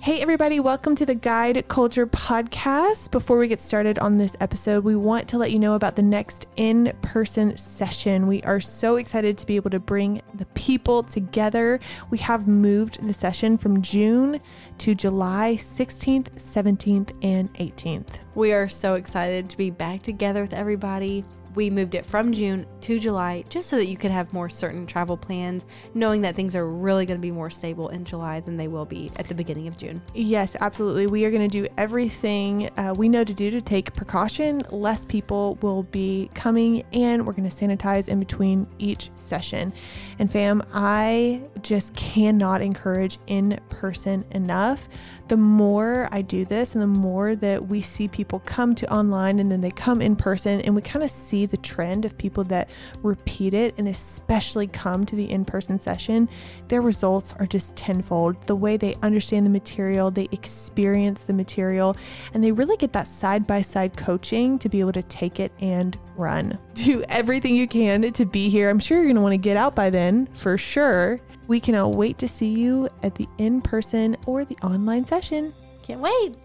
Hey, everybody, welcome to the Guide Culture Podcast. Before we get started on this episode, we want to let you know about the next in person session. We are so excited to be able to bring the people together. We have moved the session from June to July 16th, 17th, and 18th. We are so excited to be back together with everybody we moved it from June to July just so that you could have more certain travel plans, knowing that things are really going to be more stable in July than they will be at the beginning of June. Yes, absolutely. We are going to do everything uh, we know to do to take precaution. Less people will be coming, and we're going to sanitize in between each session. And fam, I just cannot encourage in person enough the more I do this and the more that we see people come to online and then they come in person and we kind of see the trend of people that repeat it and especially come to the in person session, their results are just tenfold. The way they understand the material, they experience the material, and they really get that side by side coaching to be able to take it and run. Do everything you can to be here. I'm sure you're going to want to get out by then for sure. We cannot wait to see you at the in person or the online session. Can't wait.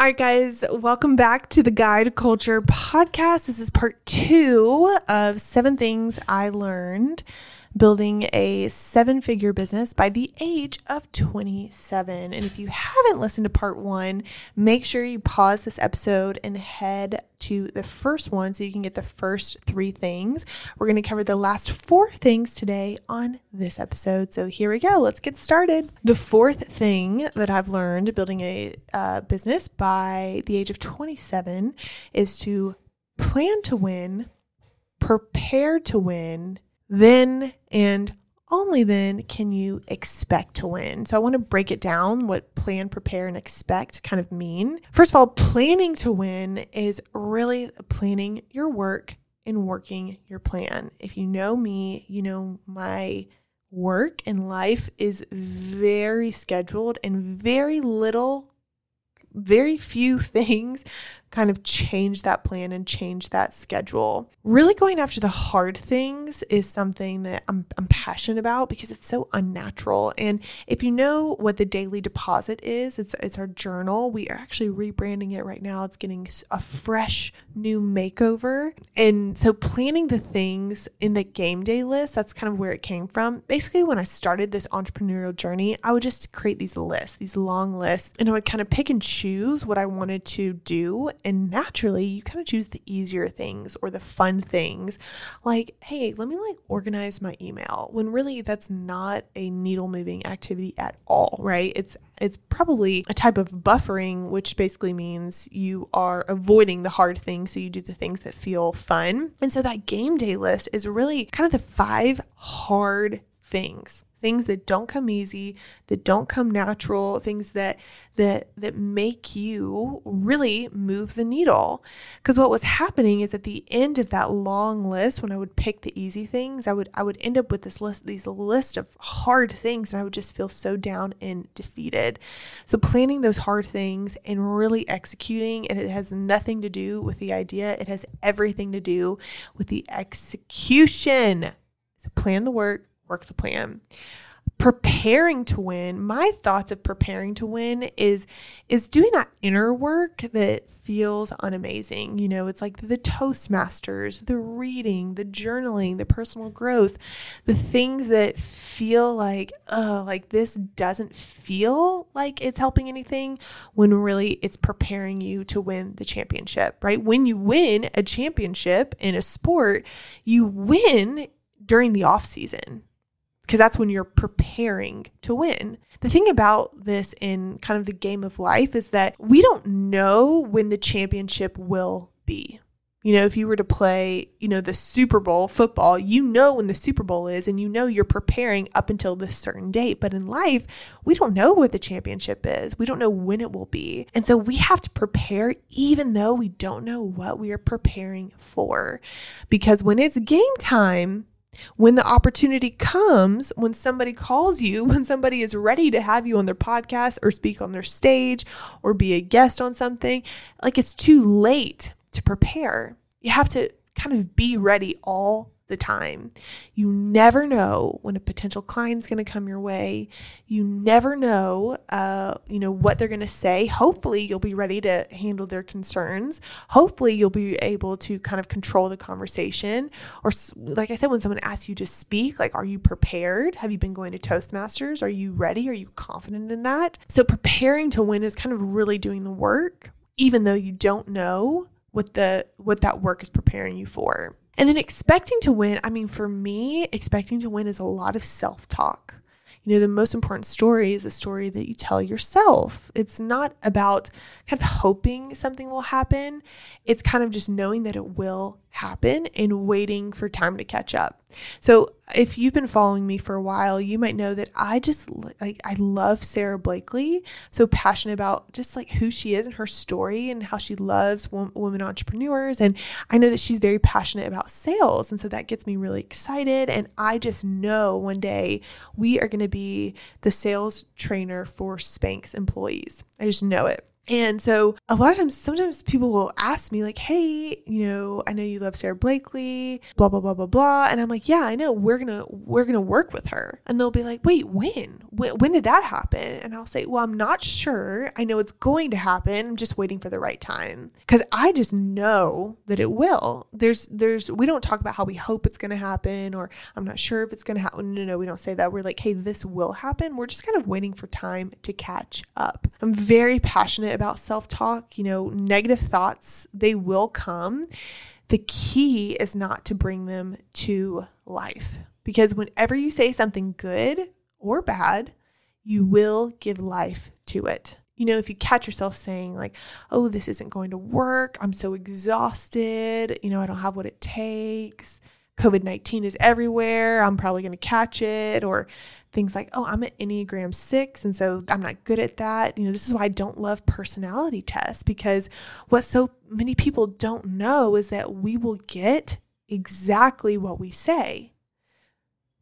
All right, guys, welcome back to the Guide Culture podcast. This is part two of seven things I learned building a seven figure business by the age of 27. And if you haven't listened to part one, make sure you pause this episode and head to the first one so you can get the first three things. We're going to cover the last four things today on this episode. So here we go. Let's get started. The fourth thing that I've learned building a uh, business by the age of 27 is to plan to win, prepare to win, then and only then can you expect to win. So I want to break it down what plan, prepare, and expect kind of mean. First of all, planning to win is really planning your work and working your plan. If you know me, you know my work and life is very scheduled and very little very few things kind of change that plan and change that schedule. Really going after the hard things is something that I'm, I'm passionate about because it's so unnatural. And if you know what the daily deposit is, it's, it's our journal. We are actually rebranding it right now. It's getting a fresh new makeover. And so planning the things in the game day list, that's kind of where it came from. Basically, when I started this entrepreneurial journey, I would just create these lists, these long lists, and I would kind of pick and choose what I wanted to do and naturally, you kind of choose the easier things or the fun things. Like, hey, let me like organize my email when really that's not a needle moving activity at all, right? It's it's probably a type of buffering, which basically means you are avoiding the hard things. So you do the things that feel fun. And so that game day list is really kind of the five hard things things that don't come easy that don't come natural things that that that make you really move the needle. Because what was happening is at the end of that long list when i would pick the easy things i would i would end up with this list these list of hard things and i would just feel so down and defeated. So planning those hard things and really executing and it has nothing to do with the idea it has everything to do with the execution. So plan the work work the plan. Preparing to win my thoughts of preparing to win is is doing that inner work that feels unamazing. You know it's like the toastmasters the reading the journaling the personal growth the things that feel like uh like this doesn't feel like it's helping anything when really it's preparing you to win the championship right? When you win a championship in a sport you win during the off season because that's when you're preparing to win. The thing about this in kind of the game of life is that we don't know when the championship will be. You know, if you were to play, you know, the Super Bowl football, you know when the Super Bowl is and you know you're preparing up until this certain date. But in life, we don't know what the championship is. We don't know when it will be. And so we have to prepare even though we don't know what we are preparing for. Because when it's game time, when the opportunity comes, when somebody calls you, when somebody is ready to have you on their podcast or speak on their stage or be a guest on something, like it's too late to prepare. You have to kind of be ready all the time. You never know when a potential client's going to come your way. You never know, uh, you know, what they're going to say. Hopefully, you'll be ready to handle their concerns. Hopefully, you'll be able to kind of control the conversation. Or, like I said, when someone asks you to speak, like, are you prepared? Have you been going to Toastmasters? Are you ready? Are you confident in that? So, preparing to win is kind of really doing the work, even though you don't know what the what that work is preparing you for. And then expecting to win, I mean, for me, expecting to win is a lot of self talk. You know, the most important story is the story that you tell yourself. It's not about kind of hoping something will happen, it's kind of just knowing that it will happen and waiting for time to catch up. So, if you've been following me for a while, you might know that I just like I love Sara Blakely. So passionate about just like who she is and her story and how she loves women entrepreneurs and I know that she's very passionate about sales and so that gets me really excited and I just know one day we are going to be the sales trainer for Spanx employees. I just know it. And so a lot of times, sometimes people will ask me, like, hey, you know, I know you love Sara Blakely, blah, blah, blah, blah, blah. And I'm like, yeah, I know. We're to, we're to work with her. And they'll be like, wait, when? when? When did that happen? And I'll say, well, I'm not sure. I know it's going to happen. I'm just waiting for the right time. Cause I just know that it will. There's, there's, we don't talk about how we hope it's going to happen or I'm not sure if it's going to happen. No, no, we don't say that. We're like, hey, this will happen. We're just kind of waiting for time to catch up. I'm very passionate about self talk. You know, negative thoughts, they will come. The key is not to bring them to life because whenever you say something good or bad, you will give life to it. You know, if you catch yourself saying, like, oh, this isn't going to work, I'm so exhausted, you know, I don't have what it takes, COVID 19 is everywhere, I'm probably going to catch it, or things like, oh, I'm an Enneagram six, and so I'm not good at that. You know, this is why I don't love personality tests because what so many people don't know is that we will get exactly what we say.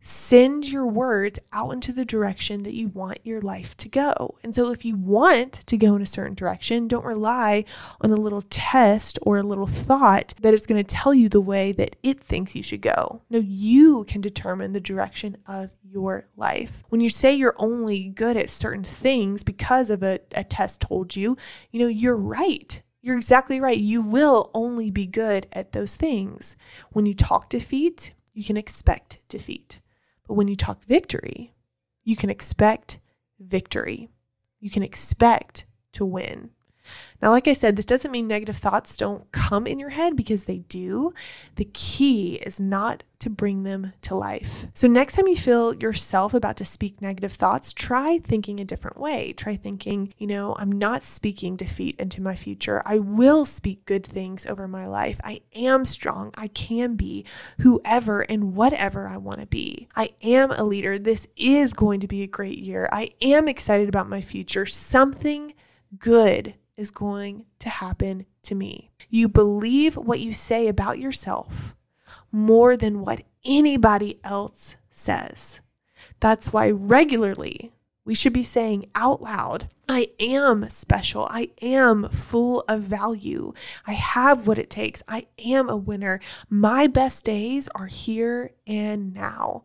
Send your words out into the direction that you want your life to go. And so, if you want to go in a certain direction, don't rely on a little test or a little thought that it's going to tell you the way that it thinks you should go. No, you can determine the direction of your life. When you say you're only good at certain things because of a, a test told you, you know, you're right. You're exactly right. You will only be good at those things. When you talk defeat, you can expect defeat. But when you talk victory, you can expect victory. You can expect to win. Now, like I said, this doesn't mean negative thoughts don't come in your head because they do. The key is not to bring them to life. So, next time you feel yourself about to speak negative thoughts, try thinking a different way. Try thinking, you know, I'm not speaking defeat into my future. I will speak good things over my life. I am strong. I can be whoever and whatever I want to be. I am a leader. This is going to be a great year. I am excited about my future. Something good is going to happen to me. You believe what you say about yourself more than what anybody else says. That's why regularly we should be saying out loud, I am special. I am full of value. I have what it takes. I am a winner. My best days are here and now.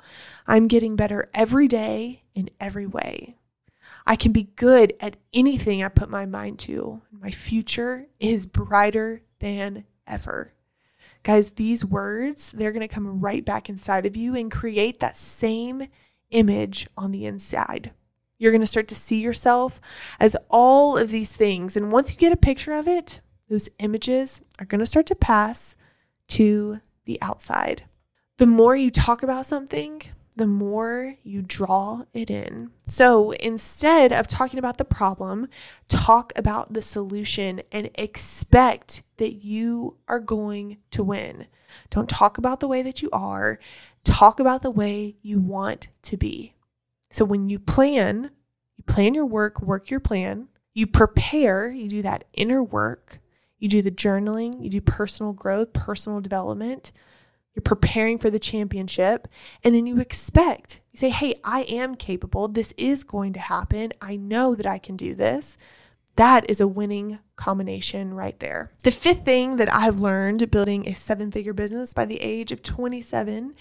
I'm getting better every day in every way. I can be good at anything I put my mind to. My future is brighter than ever. Guys, these words, they're going to come right back inside of you and create that same image on the inside. You're going to start to see yourself as all of these things. And once you get a picture of it, those images are going to start to pass to the outside. The more you talk about something, the more you draw it in. So instead of talking about the problem, talk about the solution and expect that you are going to win. Don't talk about the way that you are, talk about the way you want to be. So when you plan, you plan your work, work your plan, you prepare, you do that inner work, you do the journaling, you do personal growth, personal development you're preparing for the championship, and then you expect, you say, Hey, I am capable. This is going to happen. I know that I can do this. That is a winning combination right there. The fifth thing that I've learned building a seven figure business by the age of 27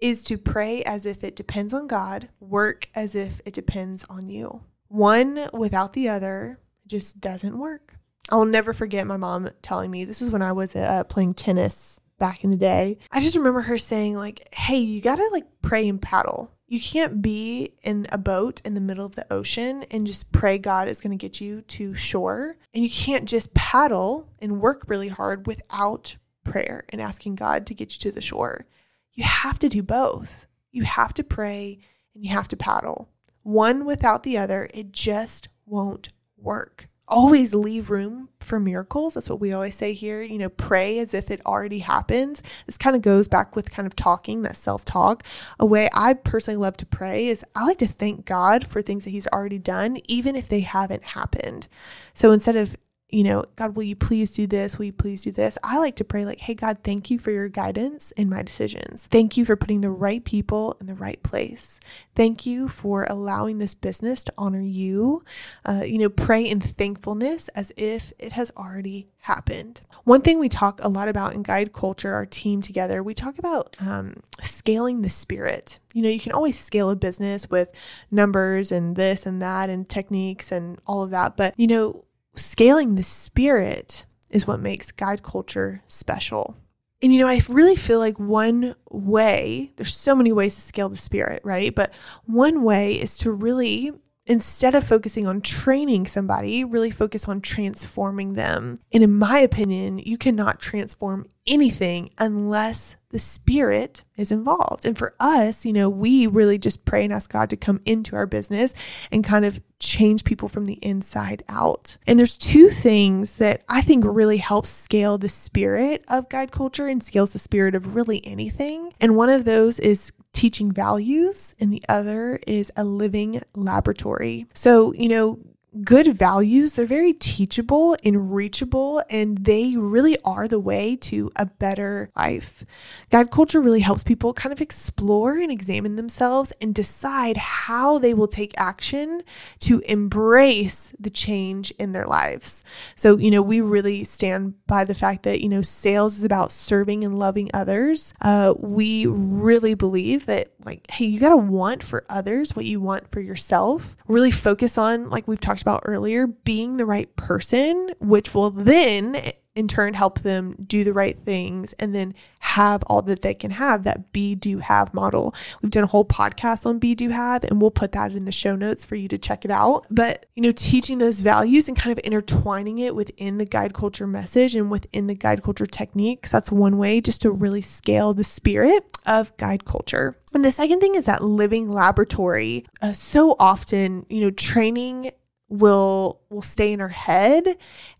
is to pray as if it depends on God, work as if it depends on you. One without the other just doesn't work. I'll never forget my mom telling me this is when I was uh, playing tennis back in the day. I just remember her saying like, "Hey, you got to like pray and paddle. You can't be in a boat in the middle of the ocean and just pray God is to get you to shore. And you can't just paddle and work really hard without prayer and asking God to get you to the shore. You have to do both. You have to pray and you have to paddle. One without the other, it just won't work always leave room for miracles. That's what we always say here. You know, pray as if it already happens. This kind of goes back with kind of talking, that self talk. A way I personally love to pray is I like to thank God for things that He's already done, even if they haven't happened. So instead of you know, God, will you please do this? Will you please do this? I like to pray, like, hey, God, thank you for your guidance in my decisions. Thank you for putting the right people in the right place. Thank you for allowing this business to honor you. Uh, you know, pray in thankfulness as if it has already happened. One thing we talk a lot about in guide culture, our team together, we talk about um, scaling the spirit. You know, you can always scale a business with numbers and this and that and techniques and all of that. But, you know, scaling the spirit is what makes guide culture special. And you know, I really feel like one way, there's so many ways to scale the spirit, right? But one way is to really instead of focusing on training somebody, really focus on transforming them. And in my opinion, you cannot transform anything unless the spirit is involved. And for us, you know, we really just pray and ask God to come into our business and kind of change people from the inside out. And there's two things that I think really helps scale the spirit of guide culture and scales the spirit of really anything. And one of those is teaching values, and the other is a living laboratory. So, you know, good values, they're very teachable and reachable, and they really are the way to a better life. Guide culture really helps people kind of explore and examine themselves and decide how they will take action to embrace the change in their lives. So, you know, we really stand by the fact that, you know, sales is about serving and loving others. Uh, we really believe that, like, hey, you got to want for others what you want for yourself. Really focus on, like we've talked about earlier, being the right person, which will then in turn help them do the right things and then have all that they can have that be do have model. We've done a whole podcast on be do have and we'll put that in the show notes for you to check it out. But you know teaching those values and kind of intertwining it within the guide culture message and within the guide culture techniques that's one way just to really scale the spirit of guide culture. And the second thing is that living laboratory uh, so often you know training will will stay in our head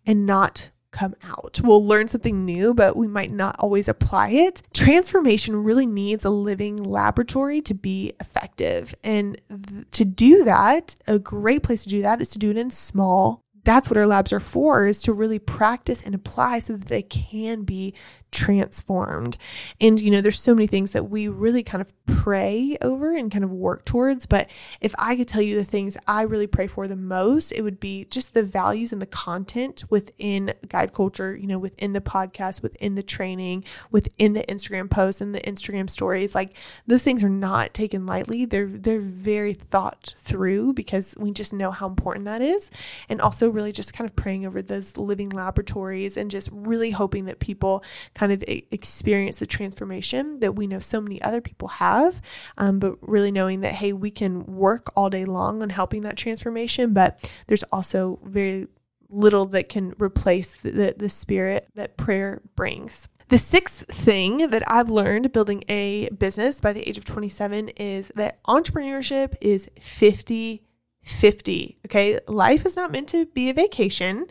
and not come out. We'll learn something new, but we might not always apply it. Transformation really needs a living laboratory to be effective. And th- to do that, a great place to do that is to do it in small that's what our labs are for is to really practice and apply so that they can be transformed. And, you know, there's so many things that we really kind of pray over and kind of work towards. But if I could tell you the things I really pray for the most, it would be just the values and the content within guide culture, you know, within the podcast, within the training, within the Instagram posts and the Instagram stories. Like those things are not taken lightly. They're they're very thought through because we just know how important that is. And also really just kind of praying over those living laboratories and just really hoping that people kind of experience the transformation that we know so many other people have. Um, but really knowing that, hey, we can work all day long on helping that transformation, but there's also very little that can replace the, the, the spirit that prayer brings. The sixth thing that I've learned building a business by the age of 27 is that entrepreneurship is 50 50. Okay. Life is not meant to be a vacation.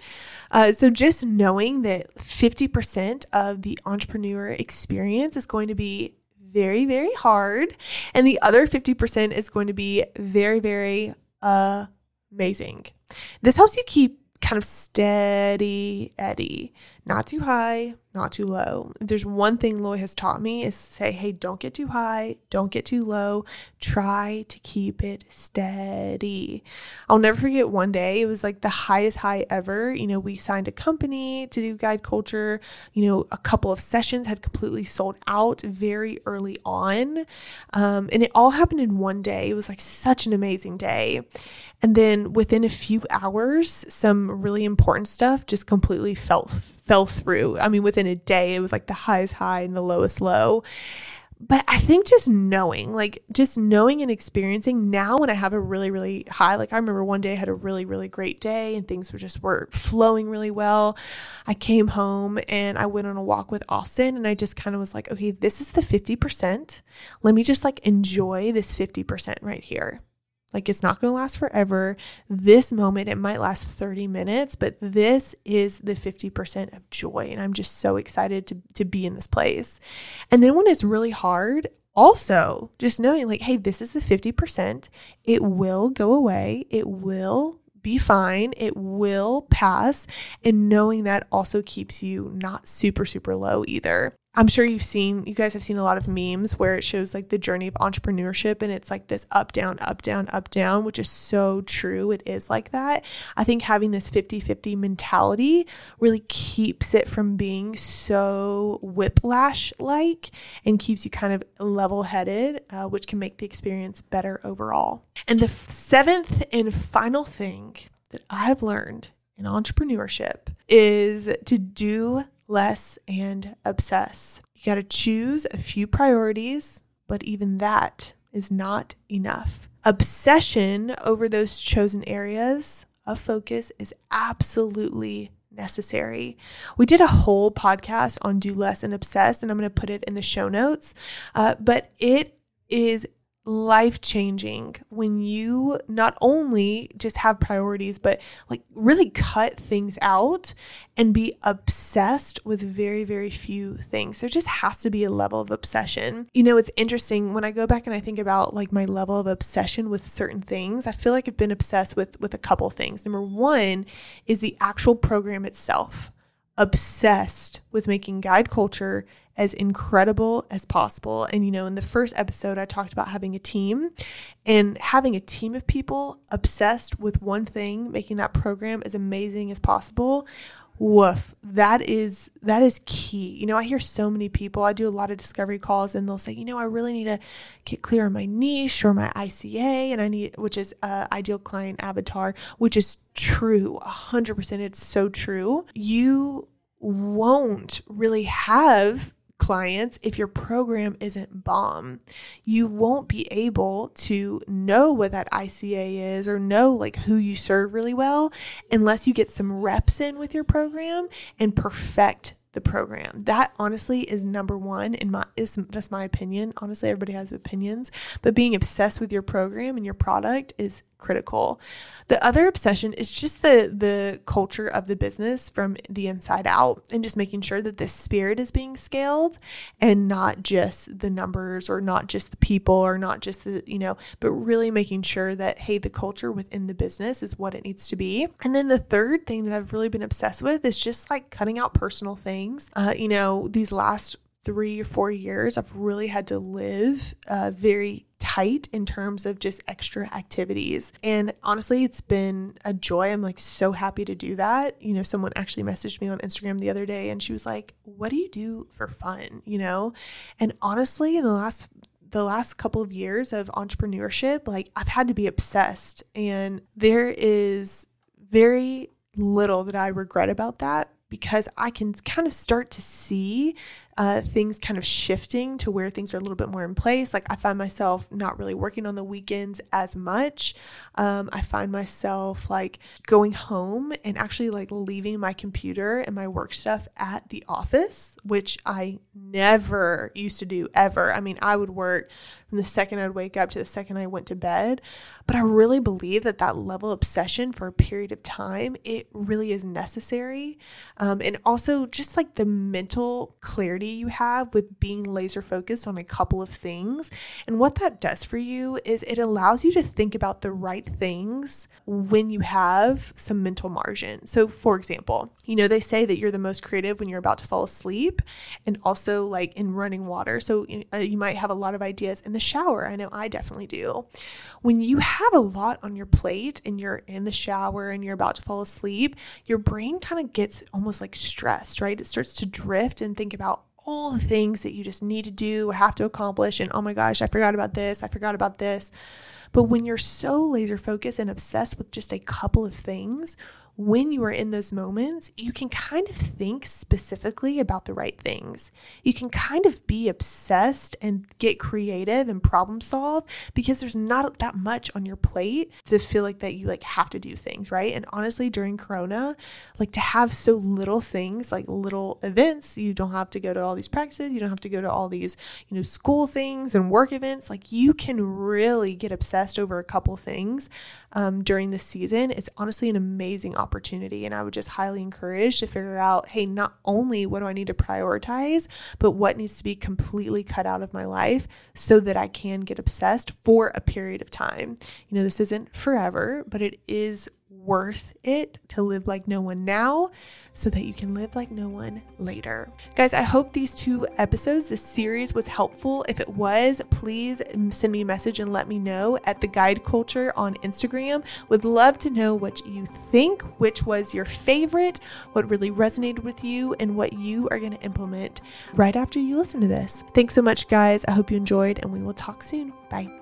Uh, so just knowing that 50% of the entrepreneur experience is going to be very, very hard, and the other 50% is going to be very, very amazing. This helps you keep kind of steady Eddie, not too high, not too low. If there's one thing Loy has taught me is say, hey, don't get too high, don't get too low. Try to keep it steady. I'll never forget one day, it was like the highest high ever. You know, we signed a company to do guide culture. You know, a couple of sessions had completely sold out very early on. Um, and it all happened in one day. It was like such an amazing day. And then within a few hours, some really important stuff just completely fell fell through. I mean, within a day, it was like the highest high and the lowest low. But I think just knowing, like just knowing and experiencing now when I have a really, really high, like I remember one day I had a really, really great day and things were just were flowing really well. I came home and I went on a walk with Austin and I just kind of was like, okay, this is the 50%. Let me just like enjoy this 50% right here. Like it's not going to last forever. This moment, it might last 30 minutes, but this is the 50% of joy. And I'm just so excited to, to be in this place. And then when it's really hard, also just knowing like, hey, this is the 50%. It will go away. It will be fine. It will pass. And knowing that also keeps you not super, super low either. I'm sure you've seen, you guys have seen a lot of memes where it shows like the journey of entrepreneurship and it's like this up, down, up, down, up, down, which is so true. It is like that. I think having this 50 50 mentality really keeps it from being so whiplash like and keeps you kind of level headed, uh, which can make the experience better overall. And the seventh and final thing that I've learned in entrepreneurship is to do less, and obsess. You got to choose a few priorities, but even that is not enough. Obsession over those chosen areas of focus is absolutely necessary. We did a whole podcast on do less and obsess, and I'm going to put it in the show notes. Uh, but it is life changing when you not only just have priorities, but like really cut things out and be obsessed with very, very few things. There just has to be a level of obsession. You know, it's interesting when I go back and I think about like my level of obsession with certain things, I feel like I've been obsessed with with a couple things. Number one is the actual program itself obsessed with making guide culture as incredible as possible. And, you know, in the first episode, I talked about having a team and having a team of people obsessed with one thing, making that program as amazing as possible. Woof, that is that is key. You know, I hear so many people. I do a lot of discovery calls, and they'll say, you know, I really need to get clear on my niche or my ICA, and I need, which is uh, ideal client avatar, which is true, hundred percent. It's so true. You won't really have clients if your program isn't bomb. You won't be able to know what that ICA is or know like who you serve really well unless you get some reps in with your program and perfect the program. That honestly is number one in my is that's my opinion. Honestly, everybody has opinions, but being obsessed with your program and your product is critical. The other obsession is just the the culture of the business from the inside out and just making sure that the spirit is being scaled and not just the numbers or not just the people or not just the, you know, but really making sure that hey, the culture within the business is what it needs to be. And then the third thing that I've really been obsessed with is just like cutting out personal things. Uh, you know, these last three or four years, I've really had to live uh, very tight in terms of just extra activities. And honestly, it's been a joy. I'm like so happy to do that. You know, someone actually messaged me on Instagram the other day and she was like, What do you do for fun? You know? And honestly, in the last the last couple of years of entrepreneurship, like I've had to be obsessed. And there is very little that I regret about that because I can kind of start to see uh, things kind of shifting to where things are a little bit more in place. Like I find myself not really working on the weekends as much. Um, I find myself like going home and actually like leaving my computer and my work stuff at the office, which I never used to do ever. I mean, I would work from the second I'd wake up to the second I went to bed. But I really believe that that level of obsession for a period of time, it really is necessary. Um, and also just like the mental clarity you have with being laser focused on a couple of things. And what that does for you is it allows you to think about the right things when you have some mental margin. So, for example, you know, they say that you're the most creative when you're about to fall asleep and also like in running water. So, uh, you might have a lot of ideas in the shower. I know I definitely do. When you have a lot on your plate and you're in the shower and you're about to fall asleep, your brain kind of gets almost like stressed, right? It starts to drift and think about all the things that you just need to do, have to accomplish, and oh my gosh, I forgot about this, I forgot about this. But when you're so laser focused and obsessed with just a couple of things, when you are in those moments, you can kind of think specifically about the right things. You can kind of be obsessed and get creative and problem solve because there's not that much on your plate to feel like that you like have to do things, right? And honestly, during corona, like to have so little things, like little events, you don't have to go to all these practices, you don't have to go to all these, you know, school things and work events. Like you can really get obsessed over a couple things um, during the season. It's honestly an amazing opportunity. And I would just highly encourage to figure out hey, not only what do I need to prioritize, but what needs to be completely cut out of my life so that I can get obsessed for a period of time. You know, this isn't forever, but it is worth it to live like no one now so that you can live like no one later. Guys, I hope these two episodes, this series was helpful. If it was, please send me a message and let me know at the guide culture on Instagram. Would love to know what you think, which was your favorite, what really resonated with you, and what you are going to implement right after you listen to this. Thanks so much, guys. I hope you enjoyed, and we will talk soon. Bye.